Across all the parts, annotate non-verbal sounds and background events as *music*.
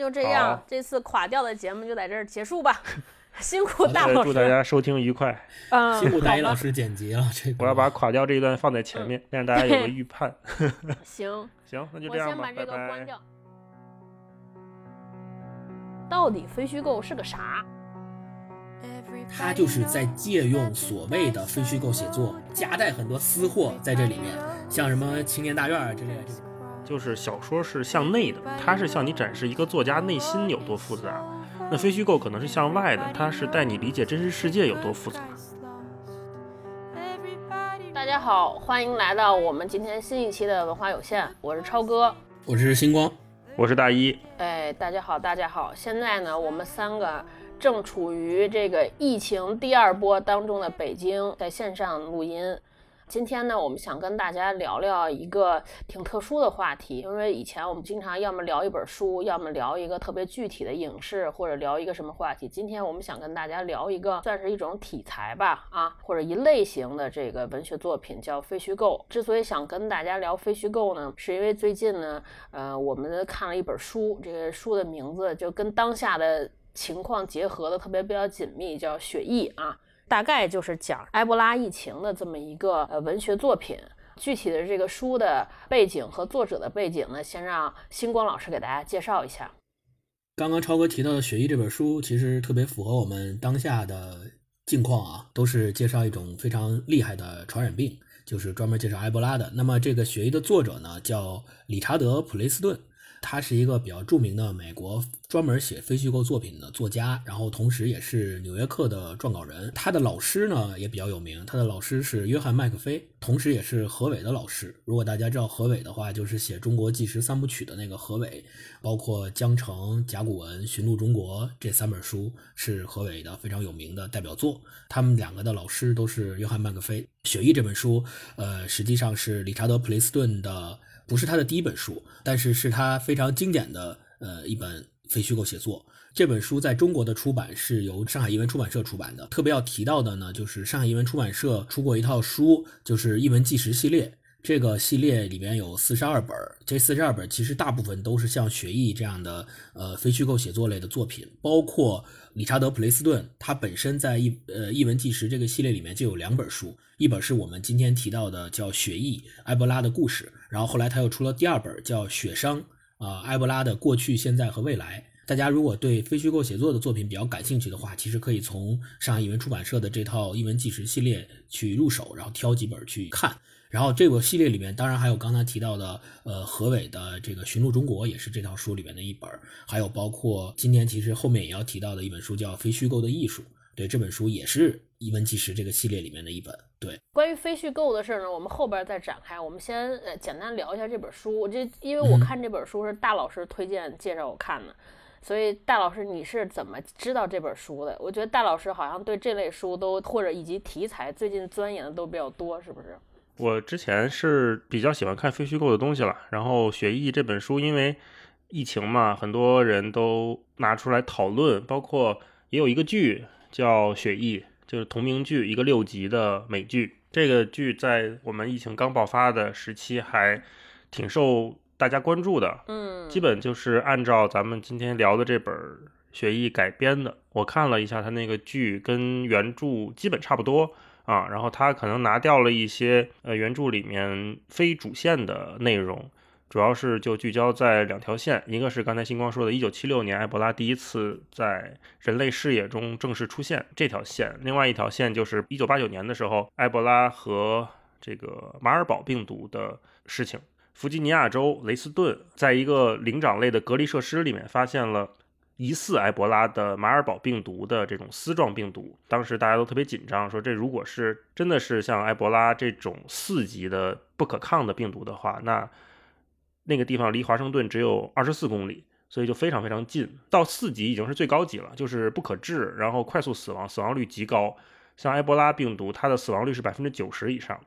就这样，这次垮掉的节目就在这儿结束吧。*laughs* 辛苦大呃老师，祝大家收听愉快。嗯，辛苦大一 *laughs* 老师剪辑了，这个我要把垮掉这一段放在前面，让大家有个预判。*laughs* 行，行，那就这样吧，先把这个拜拜。关掉。到底非虚构是个啥？他就是在借用所谓的非虚构写作，夹带很多私货在这里面，像什么青年大院啊之类的这种。就是小说是向内的，它是向你展示一个作家内心有多复杂；那非虚构可能是向外的，它是带你理解真实世界有多复杂。大家好，欢迎来到我们今天新一期的文化有限，我是超哥。我是星光，我是大一，哎，大家好，大家好！现在呢，我们三个正处于这个疫情第二波当中的北京，在线上录音。今天呢，我们想跟大家聊聊一个挺特殊的话题，因为以前我们经常要么聊一本书，要么聊一个特别具体的影视，或者聊一个什么话题。今天我们想跟大家聊一个算是一种题材吧，啊，或者一类型的这个文学作品，叫非虚构。之所以想跟大家聊非虚构呢，是因为最近呢，呃，我们看了一本书，这个书的名字就跟当下的情况结合的特别比较紧密，叫《血疫》啊。大概就是讲埃博拉疫情的这么一个呃文学作品。具体的这个书的背景和作者的背景呢，先让星光老师给大家介绍一下。刚刚超哥提到的《血疫》这本书，其实特别符合我们当下的境况啊，都是介绍一种非常厉害的传染病，就是专门介绍埃博拉的。那么这个《血疫》的作者呢，叫理查德·普雷斯顿。他是一个比较著名的美国专门写非虚构作品的作家，然后同时也是《纽约客》的撰稿人。他的老师呢也比较有名，他的老师是约翰麦克菲，同时也是何伟的老师。如果大家知道何伟的话，就是写《中国纪实三部曲》的那个何伟，包括《江城》《甲骨文》《寻路中国》这三本书是何伟的非常有名的代表作。他们两个的老师都是约翰麦克菲。《雪域》这本书，呃，实际上是理查德·普雷斯顿的。不是他的第一本书，但是是他非常经典的呃一本非虚构写作。这本书在中国的出版是由上海译文出版社出版的。特别要提到的呢，就是上海译文出版社出过一套书，就是《译文纪实》系列。这个系列里面有四十二本，这四十二本其实大部分都是像《学艺》这样的呃非虚构写作类的作品，包括理查德·普雷斯顿，他本身在译呃《译文纪实》这个系列里面就有两本书，一本是我们今天提到的叫《学艺：埃博拉的故事》，然后后来他又出了第二本叫《血殇》啊，埃博拉的过去、现在和未来。大家如果对非虚构写作的作品比较感兴趣的话，其实可以从上海译文出版社的这套《译文纪实》系列去入手，然后挑几本去看。然后这个系列里面，当然还有刚才提到的，呃，何伟的这个《寻路中国》也是这套书里面的一本，还有包括今天其实后面也要提到的一本书叫《非虚构的艺术》，对，这本书也是《译文纪实》这个系列里面的一本。对，关于非虚构的事儿呢，我们后边再展开。我们先呃简单聊一下这本书。我这因为我看这本书是大老师推荐介绍我看的。所以，大老师，你是怎么知道这本书的？我觉得大老师好像对这类书都或者以及题材最近钻研的都比较多，是不是？我之前是比较喜欢看非虚构的东西了，然后《雪艺》这本书，因为疫情嘛，很多人都拿出来讨论，包括也有一个剧叫《血疫》，就是同名剧，一个六集的美剧。这个剧在我们疫情刚爆发的时期还挺受大家关注的，嗯，基本就是按照咱们今天聊的这本《学艺》改编的。我看了一下，它那个剧跟原著基本差不多。啊，然后他可能拿掉了一些呃原著里面非主线的内容，主要是就聚焦在两条线，一个是刚才星光说的1976年埃博拉第一次在人类视野中正式出现这条线，另外一条线就是1989年的时候埃博拉和这个马尔堡病毒的事情。弗吉尼亚州雷斯顿在一个灵长类的隔离设施里面发现了。疑似埃博拉的马尔堡病毒的这种丝状病毒，当时大家都特别紧张，说这如果是真的是像埃博拉这种四级的不可抗的病毒的话，那那个地方离华盛顿只有二十四公里，所以就非常非常近，到四级已经是最高级了，就是不可治，然后快速死亡，死亡率极高。像埃博拉病毒，它的死亡率是百分之九十以上。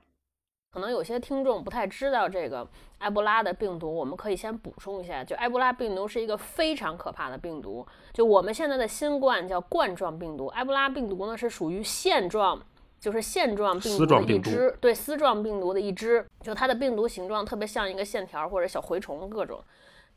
可能有些听众不太知道这个埃博拉的病毒，我们可以先补充一下，就埃博拉病毒是一个非常可怕的病毒。就我们现在的新冠叫冠状病毒，埃博拉病毒呢是属于线状，就是线状病毒的一支，对丝状病毒的一支，就它的病毒形状特别像一个线条或者小蛔虫各种。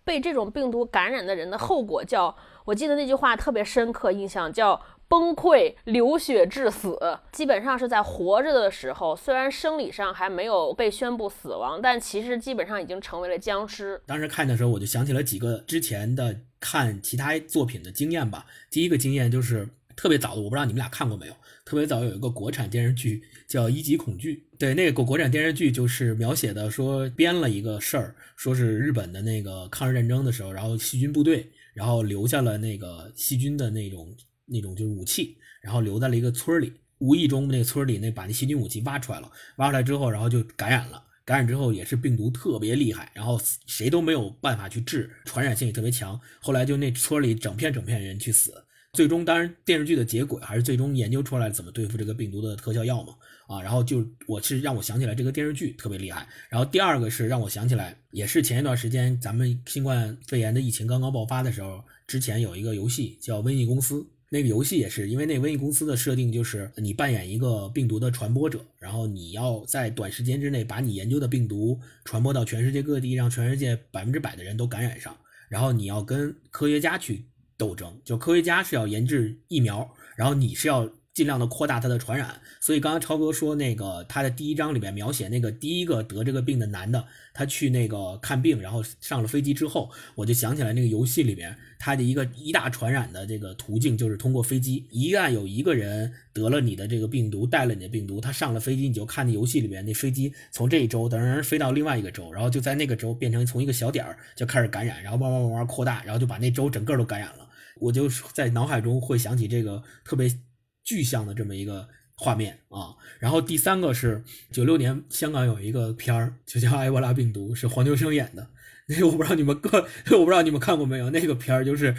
被这种病毒感染的人的后果叫，我记得那句话特别深刻印象，叫崩溃、流血致死。基本上是在活着的时候，虽然生理上还没有被宣布死亡，但其实基本上已经成为了僵尸。当时看的时候，我就想起了几个之前的看其他作品的经验吧。第一个经验就是特别早的，我不知道你们俩看过没有。特别早有一个国产电视剧叫《一级恐惧》，对，那个国国产电视剧就是描写的说编了一个事儿，说是日本的那个抗日战争的时候，然后细菌部队，然后留下了那个细菌的那种那种就是武器，然后留在了一个村里，无意中那个村里那把那细菌武器挖出来了，挖出来之后，然后就感染了，感染之后也是病毒特别厉害，然后谁都没有办法去治，传染性也特别强，后来就那村里整片整片人去死。最终，当然电视剧的结果还是最终研究出来怎么对付这个病毒的特效药嘛啊，然后就我是让我想起来这个电视剧特别厉害。然后第二个是让我想起来，也是前一段时间咱们新冠肺炎的疫情刚刚爆发的时候，之前有一个游戏叫《瘟疫公司》，那个游戏也是因为那瘟疫公司的设定就是你扮演一个病毒的传播者，然后你要在短时间之内把你研究的病毒传播到全世界各地，让全世界百分之百的人都感染上，然后你要跟科学家去。斗争就科学家是要研制疫苗，然后你是要尽量的扩大它的传染。所以刚刚超哥说那个他的第一章里面描写那个第一个得这个病的男的，他去那个看病，然后上了飞机之后，我就想起来那个游戏里面他的一个一大传染的这个途径就是通过飞机。一旦有一个人得了你的这个病毒，带了你的病毒，他上了飞机，你就看那游戏里面那飞机从这一周等人飞到另外一个州，然后就在那个州变成从一个小点儿就开始感染，然后慢慢慢慢扩大，然后就把那州整个都感染了。我就在脑海中会想起这个特别具象的这么一个画面啊，然后第三个是九六年香港有一个片儿，就叫《埃博拉病毒》，是黄秋生演的。那 *laughs* 个我不知道你们各，*laughs* 我不知道你们看过没有？那个片儿就是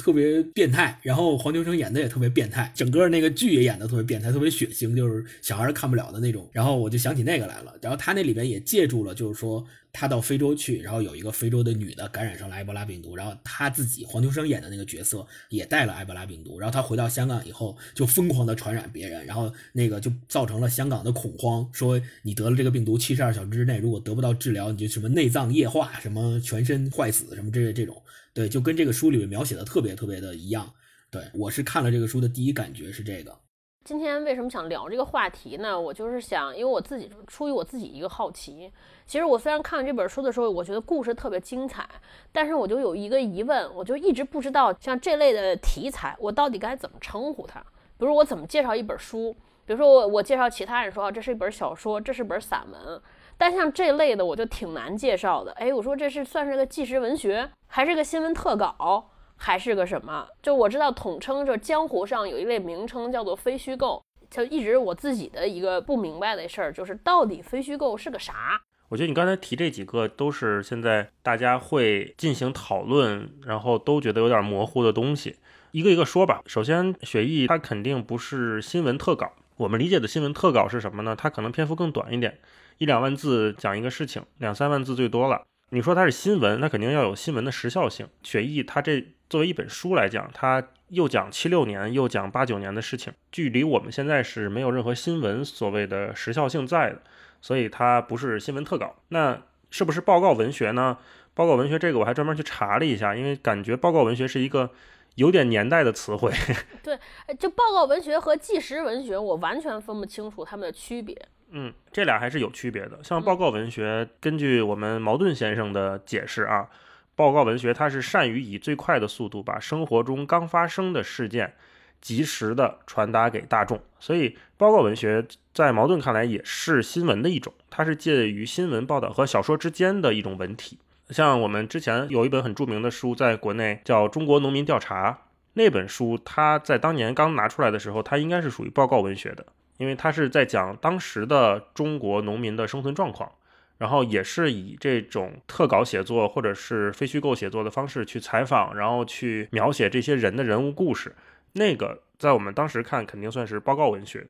特别变态，然后黄秋生演的也特别变态，整个那个剧也演的特别变态，特别血腥，就是小孩看不了的那种。然后我就想起那个来了。然后他那里边也借助了，就是说。他到非洲去，然后有一个非洲的女的感染上了埃博拉病毒，然后他自己黄秋生演的那个角色也带了埃博拉病毒，然后他回到香港以后就疯狂的传染别人，然后那个就造成了香港的恐慌，说你得了这个病毒，七十二小时之内如果得不到治疗，你就什么内脏液化，什么全身坏死，什么这这种，对，就跟这个书里面描写的特别特别的一样。对我是看了这个书的第一感觉是这个。今天为什么想聊这个话题呢？我就是想，因为我自己出于我自己一个好奇。其实我虽然看了这本书的时候，我觉得故事特别精彩，但是我就有一个疑问，我就一直不知道像这类的题材，我到底该怎么称呼它？比如我怎么介绍一本书？比如说我我介绍其他人说，这是一本小说，这是本散文。但像这类的，我就挺难介绍的。哎，我说这是算是个纪实文学，还是个新闻特稿，还是个什么？就我知道统称，就江湖上有一类名称叫做非虚构，就一直我自己的一个不明白的事儿，就是到底非虚构是个啥？我觉得你刚才提这几个都是现在大家会进行讨论，然后都觉得有点模糊的东西，一个一个说吧。首先，雪艺它肯定不是新闻特稿。我们理解的新闻特稿是什么呢？它可能篇幅更短一点，一两万字讲一个事情，两三万字最多了。你说它是新闻，那肯定要有新闻的时效性。雪艺它这作为一本书来讲，它又讲七六年，又讲八九年的事情，距离我们现在是没有任何新闻所谓的时效性在的。所以它不是新闻特稿，那是不是报告文学呢？报告文学这个我还专门去查了一下，因为感觉报告文学是一个有点年代的词汇。*laughs* 对，就报告文学和纪实文学，我完全分不清楚它们的区别。嗯，这俩还是有区别的。像报告文学，根据我们茅盾先生的解释啊，报告文学它是善于以最快的速度把生活中刚发生的事件。及时的传达给大众，所以报告文学在茅盾看来也是新闻的一种，它是介于新闻报道和小说之间的一种文体。像我们之前有一本很著名的书，在国内叫《中国农民调查》，那本书它在当年刚拿出来的时候，它应该是属于报告文学的，因为它是在讲当时的中国农民的生存状况，然后也是以这种特稿写作或者是非虚构写作的方式去采访，然后去描写这些人的人物故事。那个在我们当时看肯定算是报告文学，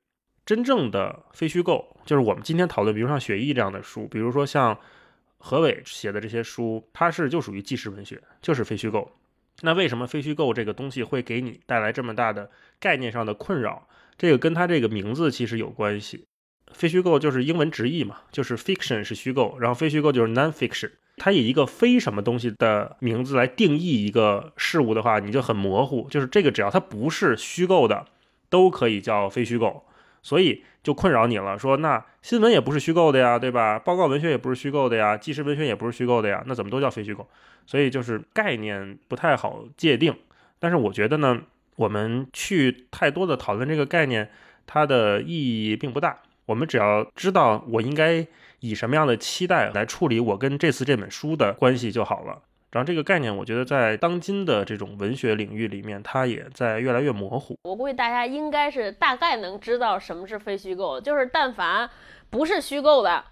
真正的非虚构就是我们今天讨论，比如像《雪翼》这样的书，比如说像何伟写的这些书，它是就属于纪实文学，就是非虚构。那为什么非虚构这个东西会给你带来这么大的概念上的困扰？这个跟它这个名字其实有关系。非虚构就是英文直译嘛，就是 fiction 是虚构，然后非虚构就是 non-fiction。它以一个非什么东西的名字来定义一个事物的话，你就很模糊。就是这个，只要它不是虚构的，都可以叫非虚构。所以就困扰你了，说那新闻也不是虚构的呀，对吧？报告文学也不是虚构的呀，纪实文学也不是虚构的呀，那怎么都叫非虚构？所以就是概念不太好界定。但是我觉得呢，我们去太多的讨论这个概念，它的意义并不大。我们只要知道我应该以什么样的期待来处理我跟这次这本书的关系就好了。然后这个概念，我觉得在当今的这种文学领域里面，它也在越来越模糊。我估计大家应该是大概能知道什么是非虚构，就是但凡不是虚构的，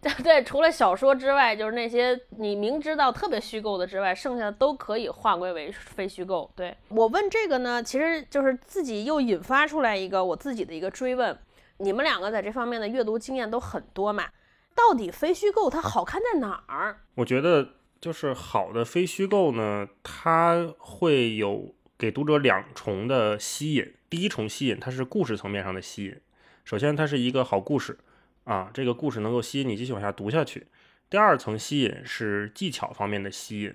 对 *laughs* 对，除了小说之外，就是那些你明知道特别虚构的之外，剩下的都可以划归为非虚构。对我问这个呢，其实就是自己又引发出来一个我自己的一个追问。你们两个在这方面的阅读经验都很多嘛？到底非虚构它好看在哪儿？我觉得就是好的非虚构呢，它会有给读者两重的吸引。第一重吸引，它是故事层面上的吸引。首先，它是一个好故事啊，这个故事能够吸引你继续往下读下去。第二层吸引是技巧方面的吸引。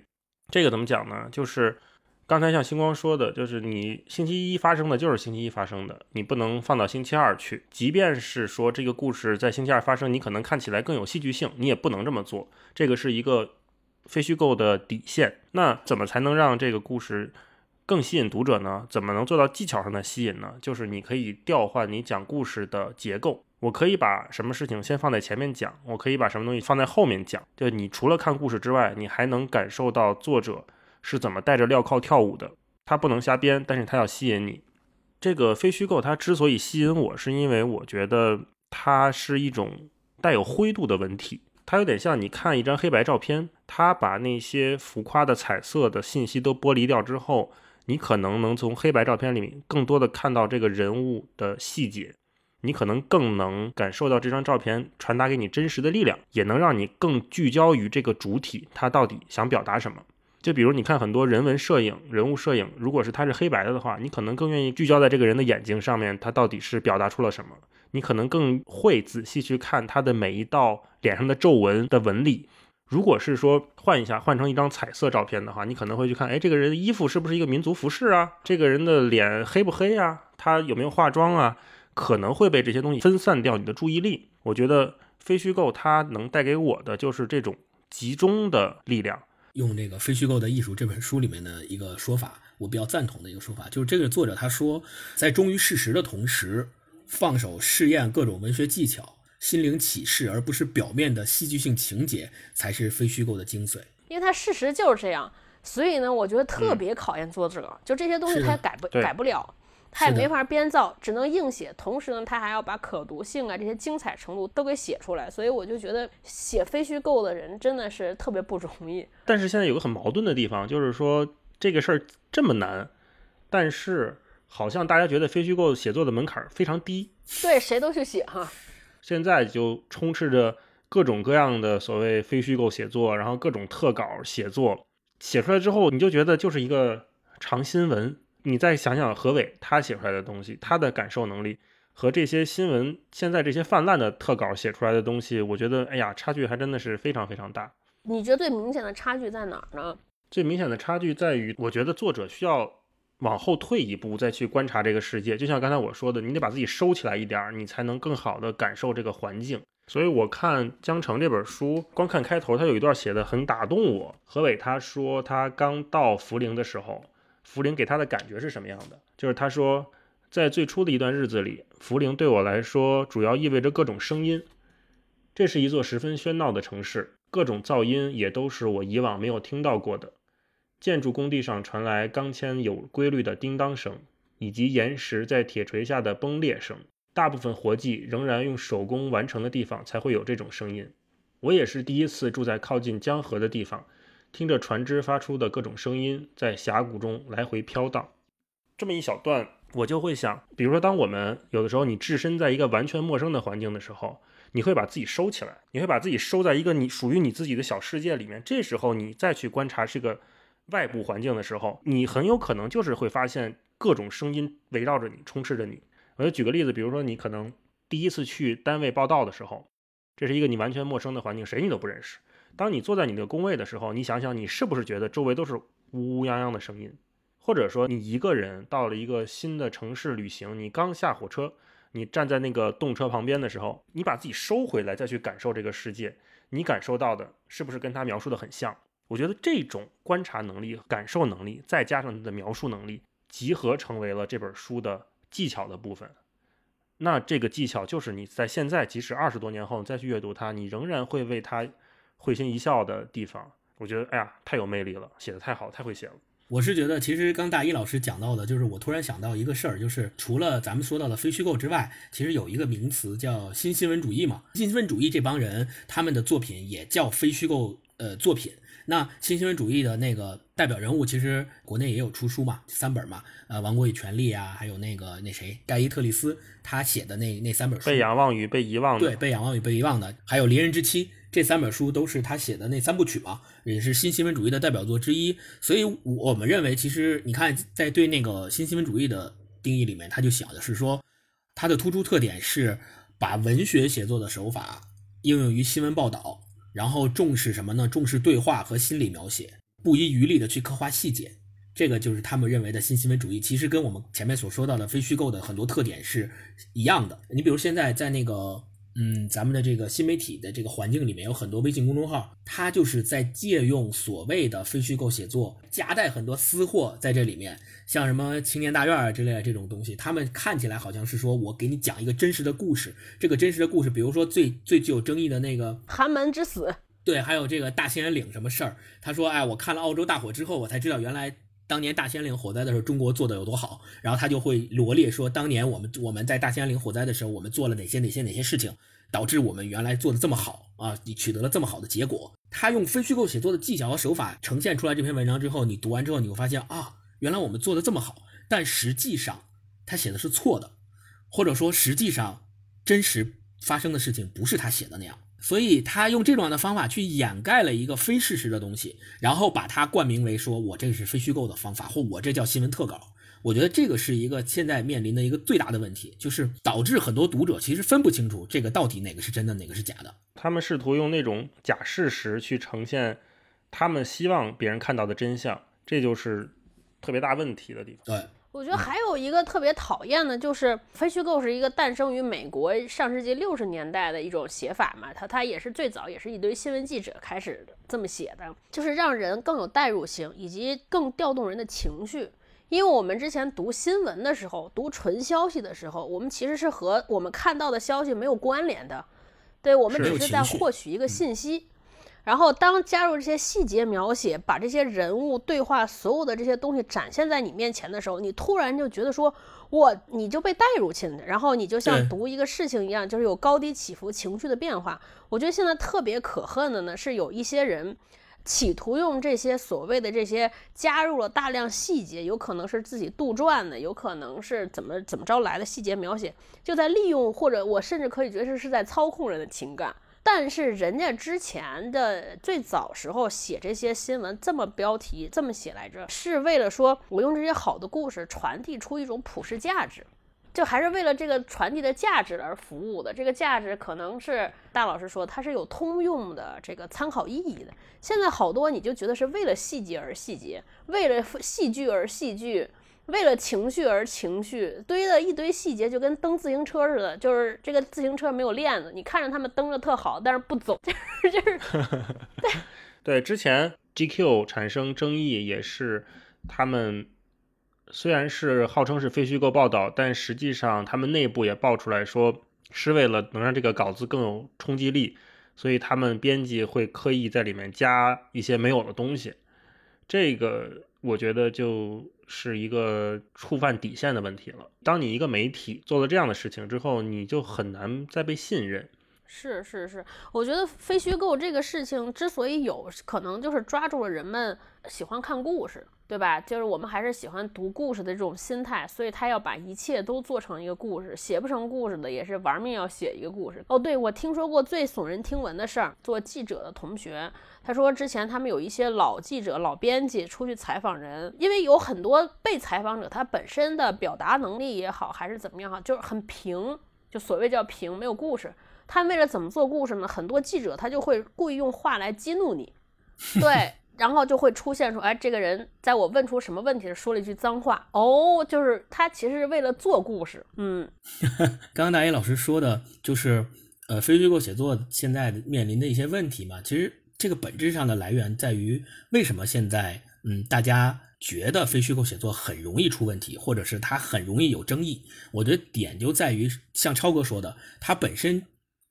这个怎么讲呢？就是。刚才像星光说的，就是你星期一发生的，就是星期一发生的，你不能放到星期二去。即便是说这个故事在星期二发生，你可能看起来更有戏剧性，你也不能这么做。这个是一个非虚构的底线。那怎么才能让这个故事更吸引读者呢？怎么能做到技巧上的吸引呢？就是你可以调换你讲故事的结构。我可以把什么事情先放在前面讲，我可以把什么东西放在后面讲。就你除了看故事之外，你还能感受到作者。是怎么带着镣铐跳舞的？他不能瞎编，但是他要吸引你。这个非虚构，它之所以吸引我，是因为我觉得它是一种带有灰度的文体。它有点像你看一张黑白照片，它把那些浮夸的彩色的信息都剥离掉之后，你可能能从黑白照片里面更多的看到这个人物的细节，你可能更能感受到这张照片传达给你真实的力量，也能让你更聚焦于这个主体，它到底想表达什么。就比如你看很多人文摄影、人物摄影，如果是它是黑白的的话，你可能更愿意聚焦在这个人的眼睛上面，他到底是表达出了什么。你可能更会仔细去看他的每一道脸上的皱纹的纹理。如果是说换一下，换成一张彩色照片的话，你可能会去看，哎，这个人的衣服是不是一个民族服饰啊？这个人的脸黑不黑啊？他有没有化妆啊？可能会被这些东西分散掉你的注意力。我觉得非虚构它能带给我的就是这种集中的力量。用这个《非虚构的艺术》这本书里面的一个说法，我比较赞同的一个说法，就是这个作者他说，在忠于事实的同时，放手试验各种文学技巧、心灵启示，而不是表面的戏剧性情节，才是非虚构的精髓。因为它事实就是这样，所以呢，我觉得特别考验作者，就这些东西他改不改不了。他也没法编造，只能硬写。同时呢，他还要把可读性啊这些精彩程度都给写出来。所以我就觉得写非虚构的人真的是特别不容易。但是现在有个很矛盾的地方，就是说这个事儿这么难，但是好像大家觉得非虚构写作的门槛非常低。对，谁都去写哈。现在就充斥着各种各样的所谓非虚构写作，然后各种特稿写作，写出来之后你就觉得就是一个长新闻。你再想想何伟他写出来的东西，他的感受能力和这些新闻现在这些泛滥的特稿写出来的东西，我觉得，哎呀，差距还真的是非常非常大。你觉得最明显的差距在哪儿呢？最明显的差距在于，我觉得作者需要往后退一步再去观察这个世界。就像刚才我说的，你得把自己收起来一点，你才能更好的感受这个环境。所以我看《江城》这本书，光看开头，他有一段写的很打动我。何伟他说，他刚到涪陵的时候。涪陵给他的感觉是什么样的？就是他说，在最初的一段日子里，涪陵对我来说主要意味着各种声音。这是一座十分喧闹的城市，各种噪音也都是我以往没有听到过的。建筑工地上传来钢钎有规律的叮当声，以及岩石在铁锤下的崩裂声。大部分活计仍然用手工完成的地方才会有这种声音。我也是第一次住在靠近江河的地方。听着船只发出的各种声音，在峡谷中来回飘荡。这么一小段，我就会想，比如说，当我们有的时候你置身在一个完全陌生的环境的时候，你会把自己收起来，你会把自己收在一个你属于你自己的小世界里面。这时候你再去观察这个外部环境的时候，你很有可能就是会发现各种声音围绕着你，充斥着你。我就举个例子，比如说你可能第一次去单位报道的时候，这是一个你完全陌生的环境，谁你都不认识。当你坐在你的工位的时候，你想想你是不是觉得周围都是乌乌泱泱的声音？或者说你一个人到了一个新的城市旅行，你刚下火车，你站在那个动车旁边的时候，你把自己收回来再去感受这个世界，你感受到的是不是跟他描述的很像？我觉得这种观察能力、感受能力，再加上你的描述能力，集合成为了这本书的技巧的部分。那这个技巧就是你在现在，即使二十多年后再去阅读它，你仍然会为它。会心一笑的地方，我觉得，哎呀，太有魅力了，写的太好，太会写了。我是觉得，其实刚大一老师讲到的，就是我突然想到一个事儿，就是除了咱们说到的非虚构之外，其实有一个名词叫新新闻主义嘛。新新闻主义这帮人，他们的作品也叫非虚构呃作品。那新新闻主义的那个代表人物，其实国内也有出书嘛，三本嘛，呃，《王国与权力》啊，还有那个那谁盖伊特利斯他写的那那三本书，被仰望与被遗忘的，对，被仰望与被遗忘的，还有《离人之妻》。这三本书都是他写的那三部曲嘛，也是新新闻主义的代表作之一。所以，我们认为，其实你看，在对那个新新闻主义的定义里面，他就想的是说，它的突出特点是把文学写作的手法应用于新闻报道，然后重视什么呢？重视对话和心理描写，不遗余力的去刻画细节。这个就是他们认为的新新闻主义，其实跟我们前面所说到的非虚构的很多特点是一样的。你比如现在在那个。嗯，咱们的这个新媒体的这个环境里面有很多微信公众号，它就是在借用所谓的非虚构写作，夹带很多私货在这里面，像什么青年大院啊之类的这种东西，他们看起来好像是说我给你讲一个真实的故事，这个真实的故事，比如说最最具有争议的那个寒门之死，对，还有这个大兴安岭什么事儿，他说，哎，我看了澳洲大火之后，我才知道原来。当年大兴安岭火灾的时候，中国做的有多好，然后他就会罗列说，当年我们我们在大兴安岭火灾的时候，我们做了哪些哪些哪些事情，导致我们原来做的这么好啊，你取得了这么好的结果。他用非虚构写作的技巧和手法呈现出来这篇文章之后，你读完之后，你会发现啊，原来我们做的这么好，但实际上他写的是错的，或者说实际上真实发生的事情不是他写的那样。所以他用这种的方法去掩盖了一个非事实的东西，然后把它冠名为说我这是非虚构的方法，或我这叫新闻特稿。我觉得这个是一个现在面临的一个最大的问题，就是导致很多读者其实分不清楚这个到底哪个是真的，哪个是假的。他们试图用那种假事实去呈现他们希望别人看到的真相，这就是特别大问题的地方。对。我觉得还有一个特别讨厌的，就是非虚构是一个诞生于美国上世纪六十年代的一种写法嘛，它它也是最早也是一堆新闻记者开始这么写的，就是让人更有代入性，以及更调动人的情绪。因为我们之前读新闻的时候，读纯消息的时候，我们其实是和我们看到的消息没有关联的，对我们只是在获取一个信息。然后，当加入这些细节描写，把这些人物对话所有的这些东西展现在你面前的时候，你突然就觉得说，我你就被带入进去，然后你就像读一个事情一样，就是有高低起伏、情绪的变化。我觉得现在特别可恨的呢，是有一些人企图用这些所谓的这些加入了大量细节，有可能是自己杜撰的，有可能是怎么怎么着来的细节描写，就在利用或者我甚至可以觉得是在操控人的情感。但是人家之前的最早时候写这些新闻，这么标题这么写来着，是为了说我用这些好的故事传递出一种普世价值，就还是为了这个传递的价值而服务的。这个价值可能是大老师说它是有通用的这个参考意义的。现在好多你就觉得是为了细节而细节，为了戏剧而戏剧。为了情绪而情绪，堆的一堆细节，就跟蹬自行车似的。就是这个自行车没有链子，你看着他们蹬着特好，但是不走，*laughs* 就是 *laughs* 对对。之前 GQ 产生争议也是，他们虽然是号称是非虚构报道，但实际上他们内部也爆出来说，是为了能让这个稿子更有冲击力，所以他们编辑会刻意在里面加一些没有的东西。这个我觉得就。是一个触犯底线的问题了。当你一个媒体做了这样的事情之后，你就很难再被信任。是是是，我觉得非虚构这个事情之所以有可能，就是抓住了人们喜欢看故事。对吧？就是我们还是喜欢读故事的这种心态，所以他要把一切都做成一个故事。写不成故事的也是玩命要写一个故事。哦，对，我听说过最耸人听闻的事儿，做记者的同学，他说之前他们有一些老记者、老编辑出去采访人，因为有很多被采访者他本身的表达能力也好，还是怎么样哈，就是很平，就所谓叫平，没有故事。他为了怎么做故事呢？很多记者他就会故意用话来激怒你，*laughs* 对，然后就会出现说，哎，这个人在我问出什么问题时说了一句脏话，哦，就是他其实是为了做故事，嗯，*laughs* 刚刚大一老师说的就是，呃，非虚构写作现在面临的一些问题嘛，其实这个本质上的来源在于为什么现在，嗯，大家。觉得非虚构写作很容易出问题，或者是它很容易有争议。我觉得点就在于，像超哥说的，它本身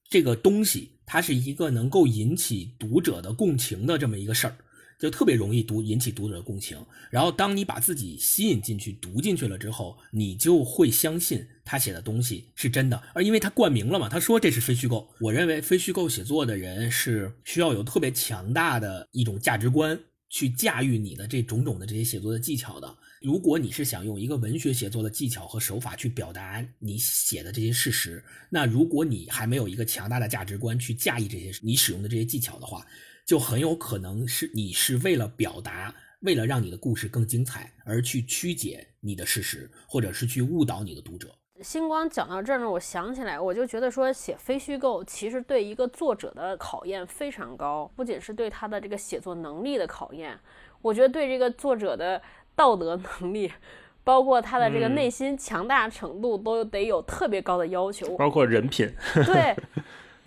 这个东西，它是一个能够引起读者的共情的这么一个事儿，就特别容易读引起读者的共情。然后，当你把自己吸引进去、读进去了之后，你就会相信他写的东西是真的。而因为他冠名了嘛，他说这是非虚构。我认为非虚构写作的人是需要有特别强大的一种价值观。去驾驭你的这种种的这些写作的技巧的。如果你是想用一个文学写作的技巧和手法去表达你写的这些事实，那如果你还没有一个强大的价值观去驾驭这些你使用的这些技巧的话，就很有可能是你是为了表达，为了让你的故事更精彩而去曲解你的事实，或者是去误导你的读者。星光讲到这儿呢，我想起来，我就觉得说写非虚构其实对一个作者的考验非常高，不仅是对他的这个写作能力的考验，我觉得对这个作者的道德能力，包括他的这个内心强大程度，都得有特别高的要求，包括人品。*laughs* 对。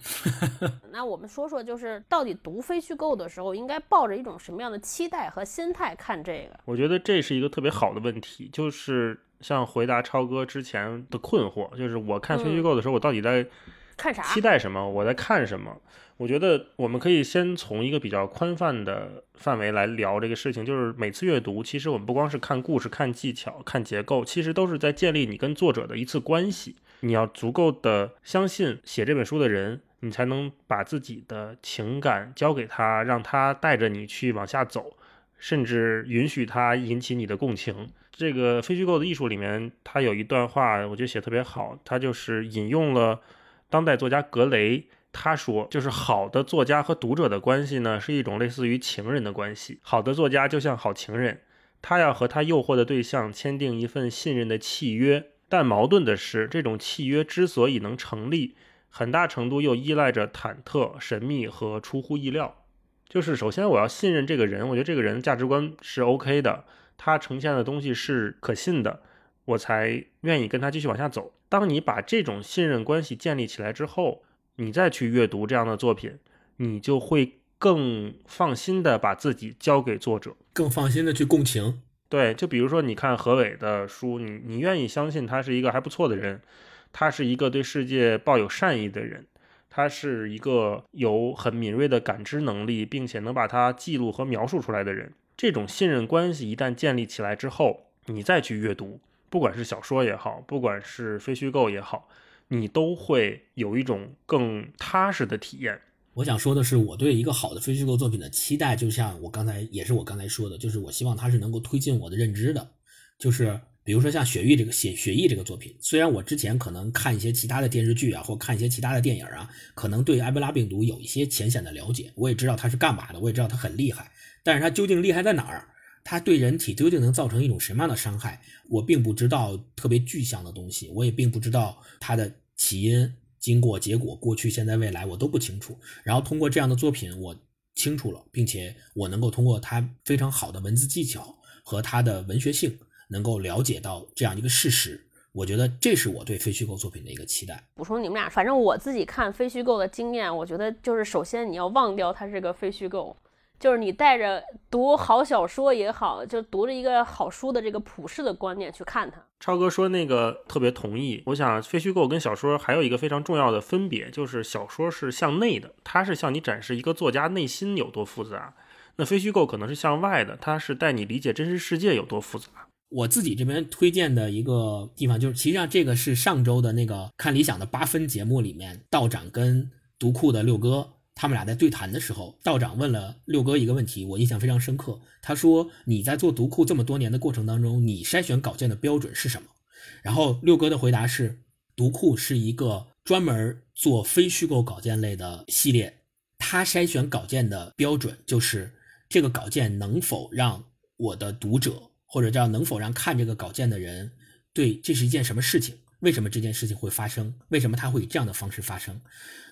*laughs* 那我们说说，就是到底读非虚构的时候，应该抱着一种什么样的期待和心态看这个？我觉得这是一个特别好的问题，就是像回答超哥之前的困惑，就是我看非虚构的时候，我到底在看啥？期待什么？我在看什么？我觉得我们可以先从一个比较宽泛的范围来聊这个事情，就是每次阅读，其实我们不光是看故事、看技巧、看结构，其实都是在建立你跟作者的一次关系。你要足够的相信写这本书的人。你才能把自己的情感交给他，让他带着你去往下走，甚至允许他引起你的共情。这个非虚构的艺术里面，他有一段话，我觉得写特别好。他就是引用了当代作家格雷，他说，就是好的作家和读者的关系呢，是一种类似于情人的关系。好的作家就像好情人，他要和他诱惑的对象签订一份信任的契约。但矛盾的是，这种契约之所以能成立。很大程度又依赖着忐忑、神秘和出乎意料。就是首先我要信任这个人，我觉得这个人价值观是 OK 的，他呈现的东西是可信的，我才愿意跟他继续往下走。当你把这种信任关系建立起来之后，你再去阅读这样的作品，你就会更放心的把自己交给作者，更放心的去共情。对，就比如说你看何伟的书，你你愿意相信他是一个还不错的人。他是一个对世界抱有善意的人，他是一个有很敏锐的感知能力，并且能把它记录和描述出来的人。这种信任关系一旦建立起来之后，你再去阅读，不管是小说也好，不管是非虚构也好，你都会有一种更踏实的体验。我想说的是，我对一个好的非虚构作品的期待，就像我刚才也是我刚才说的，就是我希望它是能够推进我的认知的，就是。比如说像《雪域》这个写《雪域》这个作品，虽然我之前可能看一些其他的电视剧啊，或看一些其他的电影啊，可能对埃博拉病毒有一些浅显的了解，我也知道它是干嘛的，我也知道它很厉害，但是它究竟厉害在哪儿？它对人体究竟能造成一种什么样的伤害？我并不知道特别具象的东西，我也并不知道它的起因、经过、结果、过去、现在、未来，我都不清楚。然后通过这样的作品，我清楚了，并且我能够通过它非常好的文字技巧和它的文学性。能够了解到这样一个事实，我觉得这是我对非虚构作品的一个期待。补充你们俩，反正我自己看非虚构的经验，我觉得就是首先你要忘掉它是个非虚构，就是你带着读好小说也好，就读着一个好书的这个普世的观念去看它。超哥说那个特别同意。我想非虚构跟小说还有一个非常重要的分别，就是小说是向内的，它是向你展示一个作家内心有多复杂；那非虚构可能是向外的，它是带你理解真实世界有多复杂。我自己这边推荐的一个地方，就是实际上这个是上周的那个看理想的八分节目里面，道长跟读库的六哥他们俩在对谈的时候，道长问了六哥一个问题，我印象非常深刻。他说：“你在做读库这么多年的过程当中，你筛选稿件的标准是什么？”然后六哥的回答是：“读库是一个专门做非虚构稿件类的系列，他筛选稿件的标准就是这个稿件能否让我的读者。”或者叫能否让看这个稿件的人对这是一件什么事情，为什么这件事情会发生？为什么它会以这样的方式发生？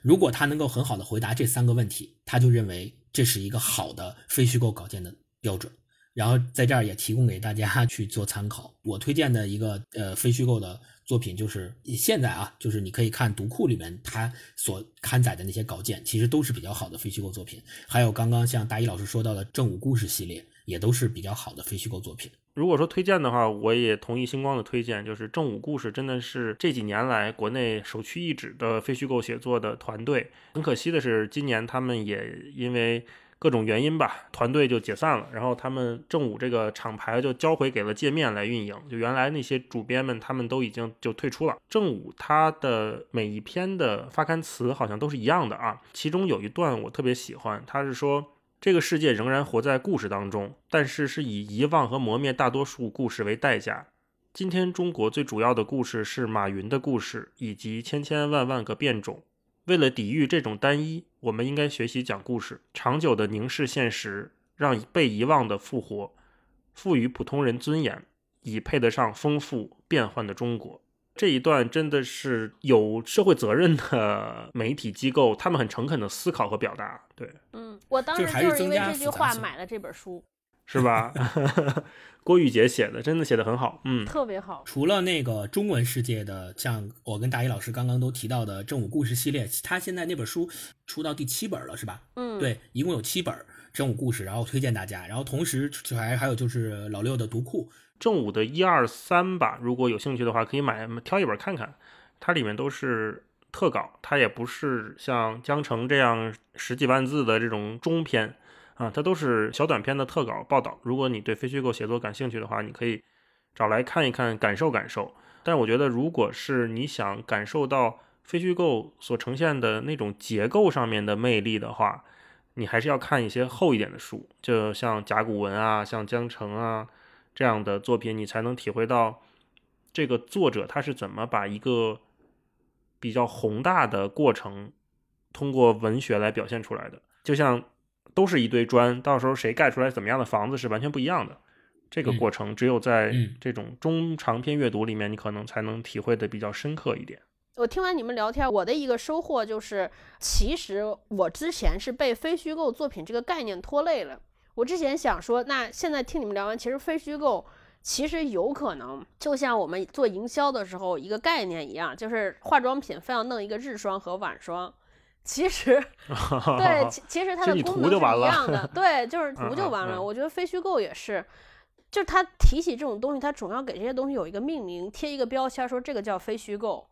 如果他能够很好的回答这三个问题，他就认为这是一个好的非虚构稿件的标准。然后在这儿也提供给大家 *laughs* 去做参考。我推荐的一个呃非虚构的作品，就是现在啊，就是你可以看读库里面它所刊载的那些稿件，其实都是比较好的非虚构作品。还有刚刚像大一老师说到的正午故事系列，也都是比较好的非虚构作品。如果说推荐的话，我也同意星光的推荐，就是正午故事真的是这几年来国内首屈一指的非虚构写作的团队。很可惜的是，今年他们也因为各种原因吧，团队就解散了，然后他们正午这个厂牌就交回给了界面来运营。就原来那些主编们，他们都已经就退出了。正午它的每一篇的发刊词好像都是一样的啊，其中有一段我特别喜欢，他是说。这个世界仍然活在故事当中，但是是以遗忘和磨灭大多数故事为代价。今天中国最主要的故事是马云的故事，以及千千万万个变种。为了抵御这种单一，我们应该学习讲故事，长久地凝视现实，让被遗忘的复活，赋予普通人尊严，以配得上丰富变幻的中国。这一段真的是有社会责任的 *laughs* 媒体机构，他们很诚恳的思考和表达。对，嗯，我当时就是因为这句话买了这本书，是吧？*laughs* 郭玉洁写的，真的写的很好，嗯，特别好。除了那个中文世界的，像我跟大一老师刚刚都提到的正午故事系列，他现在那本书出到第七本了，是吧？嗯，对，一共有七本正午故事，然后推荐大家。然后同时还还有就是老六的读库。正午的一二三吧，如果有兴趣的话，可以买挑一本看看。它里面都是特稿，它也不是像江城这样十几万字的这种中篇啊，它都是小短篇的特稿报道。如果你对非虚构写作感兴趣的话，你可以找来看一看，感受感受。但我觉得，如果是你想感受到非虚构所呈现的那种结构上面的魅力的话，你还是要看一些厚一点的书，就像甲骨文啊，像江城啊。这样的作品，你才能体会到这个作者他是怎么把一个比较宏大的过程通过文学来表现出来的。就像都是一堆砖，到时候谁盖出来怎么样的房子是完全不一样的。这个过程只有在这种中长篇阅读里面，你可能才能体会的比较深刻一点。我听完你们聊天，我的一个收获就是，其实我之前是被非虚构作品这个概念拖累了。我之前想说，那现在听你们聊完，其实非虚构其实有可能就像我们做营销的时候一个概念一样，就是化妆品非要弄一个日霜和晚霜，其实 *laughs* 对，其其实它的功能是一样的，*laughs* 对，就是涂就完了。我觉得非虚构也是，就是他提起这种东西，他总要给这些东西有一个命名，贴一个标签，说这个叫非虚构。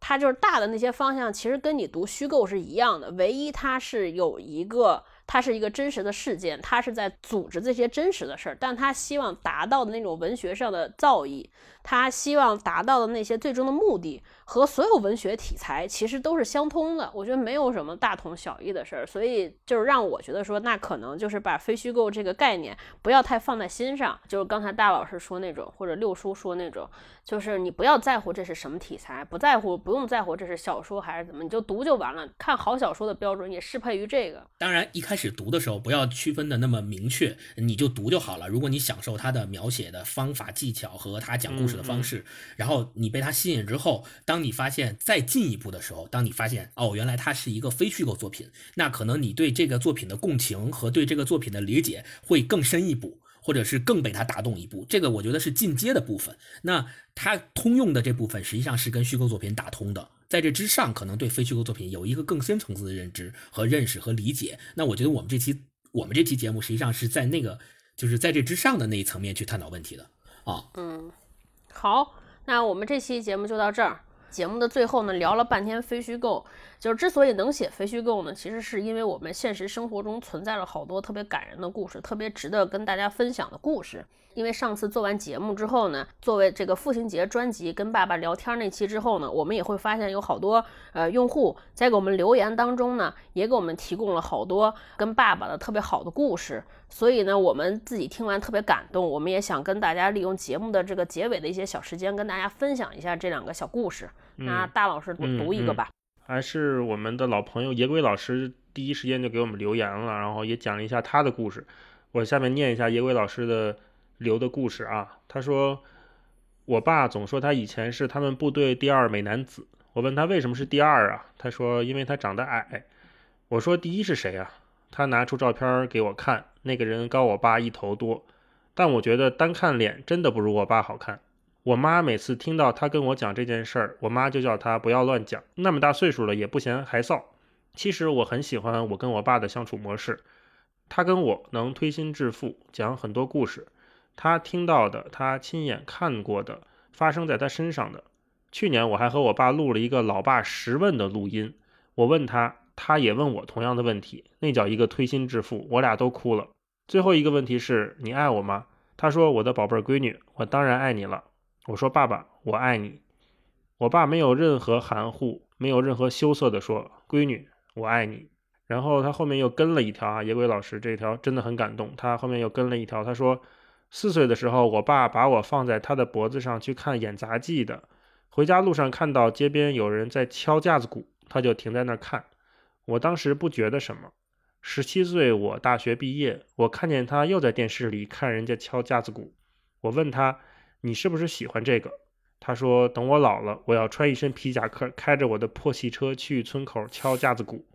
它就是大的那些方向，其实跟你读虚构是一样的，唯一它是有一个。它是一个真实的事件，它是在组织这些真实的事儿，但他希望达到的那种文学上的造诣，他希望达到的那些最终的目的，和所有文学题材其实都是相通的。我觉得没有什么大同小异的事儿，所以就是让我觉得说，那可能就是把非虚构这个概念不要太放在心上。就是刚才大老师说那种，或者六叔说那种，就是你不要在乎这是什么题材，不在乎，不用在乎这是小说还是怎么，你就读就完了。看好小说的标准也适配于这个。当然一开。始读的时候，不要区分的那么明确，你就读就好了。如果你享受他的描写的方法技巧和他讲故事的方式，然后你被他吸引之后，当当你发现再进一步的时候，当你发现哦，原来它是一个非虚构作品，那可能你对这个作品的共情和对这个作品的理解会更深一步。或者是更被它打动一步，这个我觉得是进阶的部分。那它通用的这部分实际上是跟虚构作品打通的，在这之上，可能对非虚构作品有一个更深层次的认知和认识和理解。那我觉得我们这期我们这期节目实际上是在那个就是在这之上的那一层面去探讨问题的啊。嗯，好，那我们这期节目就到这儿。节目的最后呢，聊了半天非虚构，就是之所以能写非虚构呢，其实是因为我们现实生活中存在了好多特别感人的故事，特别值得跟大家分享的故事。因为上次做完节目之后呢，作为这个父亲节专辑跟爸爸聊天那期之后呢，我们也会发现有好多呃用户在给我们留言当中呢，也给我们提供了好多跟爸爸的特别好的故事。所以呢，我们自己听完特别感动，我们也想跟大家利用节目的这个结尾的一些小时间，跟大家分享一下这两个小故事。那大老师读一个吧。还是我们的老朋友野鬼老师第一时间就给我们留言了，然后也讲了一下他的故事。我下面念一下野鬼老师的。留的故事啊，他说：“我爸总说他以前是他们部队第二美男子。我问他为什么是第二啊？他说因为他长得矮。我说第一是谁啊？他拿出照片给我看，那个人高我爸一头多。但我觉得单看脸真的不如我爸好看。我妈每次听到他跟我讲这件事儿，我妈就叫他不要乱讲，那么大岁数了也不嫌害臊。其实我很喜欢我跟我爸的相处模式，他跟我能推心置腹讲很多故事，他听到的，他亲眼看过的，发生在他身上的。去年我还和我爸录了一个老爸十问的录音，我问他，他也问我同样的问题，那叫一个推心置腹，我俩都哭了。最后一个问题是你爱我吗？他说：“我的宝贝闺女，我当然爱你了。”我说：“爸爸，我爱你。”我爸没有任何含糊，没有任何羞涩的说：“闺女，我爱你。”然后他后面又跟了一条啊，野鬼老师这条真的很感动。他后面又跟了一条，他说：“四岁的时候，我爸把我放在他的脖子上去看演杂技的。回家路上看到街边有人在敲架子鼓，他就停在那儿看。我当时不觉得什么。”十七岁，我大学毕业，我看见他又在电视里看人家敲架子鼓。我问他：“你是不是喜欢这个？”他说：“等我老了，我要穿一身皮夹克，开着我的破汽车去村口敲架子鼓。”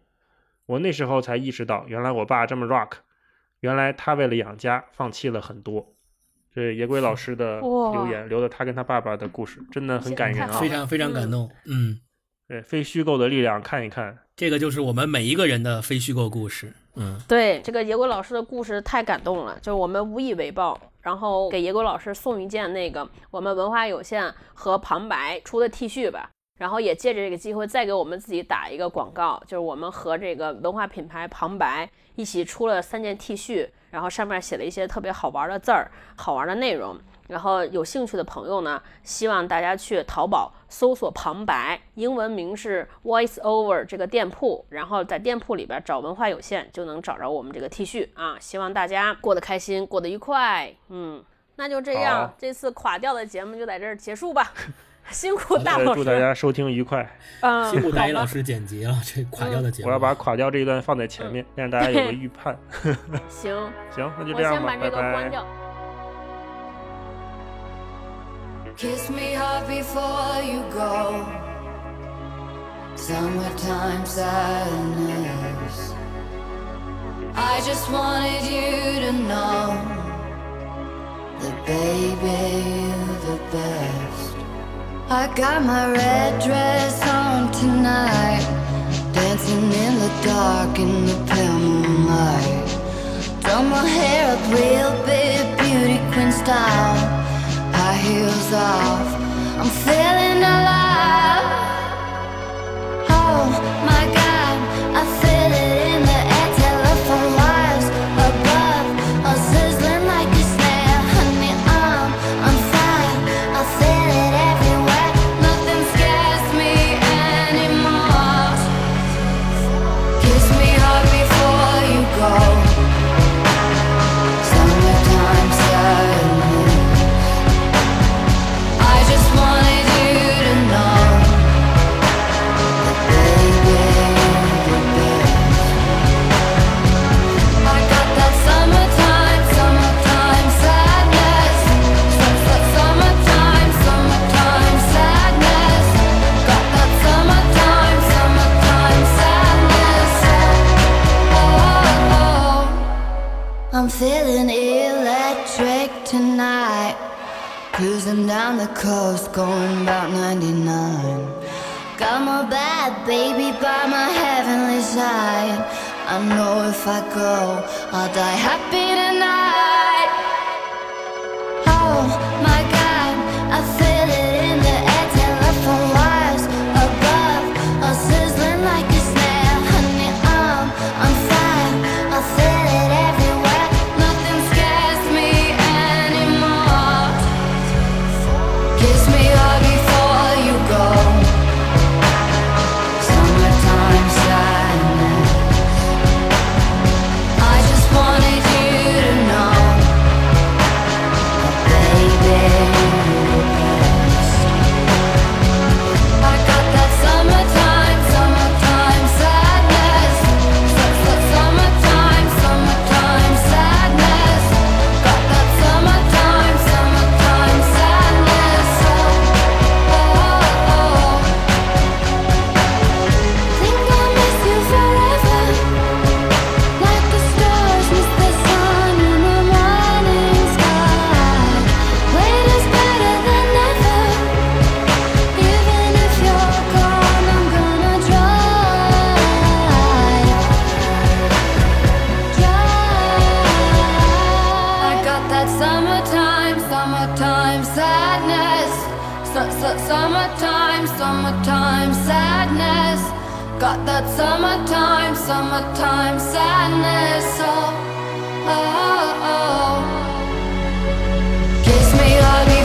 我那时候才意识到，原来我爸这么 rock，原来他为了养家放弃了很多。这野鬼老师的 *laughs* 留言，留的他跟他爸爸的故事，真的很感人啊，非常非常感动。嗯，对，非虚构的力量，看一看。这个就是我们每一个人的非虚构故事。嗯，对，这个野鬼老师的故事太感动了，就是我们无以为报，然后给野鬼老师送一件那个我们文化有限和旁白出的 T 恤吧，然后也借着这个机会再给我们自己打一个广告，就是我们和这个文化品牌旁白一起出了三件 T 恤，然后上面写了一些特别好玩的字儿、好玩的内容。然后有兴趣的朋友呢，希望大家去淘宝搜索“旁白”，英文名是 Voice Over 这个店铺，然后在店铺里边找文化有限，就能找着我们这个 T 恤啊。希望大家过得开心，过得愉快。嗯，那就这样，这次垮掉的节目就在这儿结束吧。*laughs* 辛苦大老师，祝大家收听愉快。嗯，辛苦大一老师剪辑了这垮掉的节目。我要把垮掉这一段放在前面，让大家有个预判。*laughs* 行行，那就这样吧，拜拜。Kiss me hard before you go. Summertime sadness. I just wanted you to know that, baby, you're the best. I got my red dress on tonight, dancing in the dark in the pale moonlight. Done my hair up real big, beauty queen style high heels off. I'm feeling alive. Oh my Su- summertime, summertime sadness. Got that summertime, summertime sadness. Oh, oh, oh. Kiss me, me,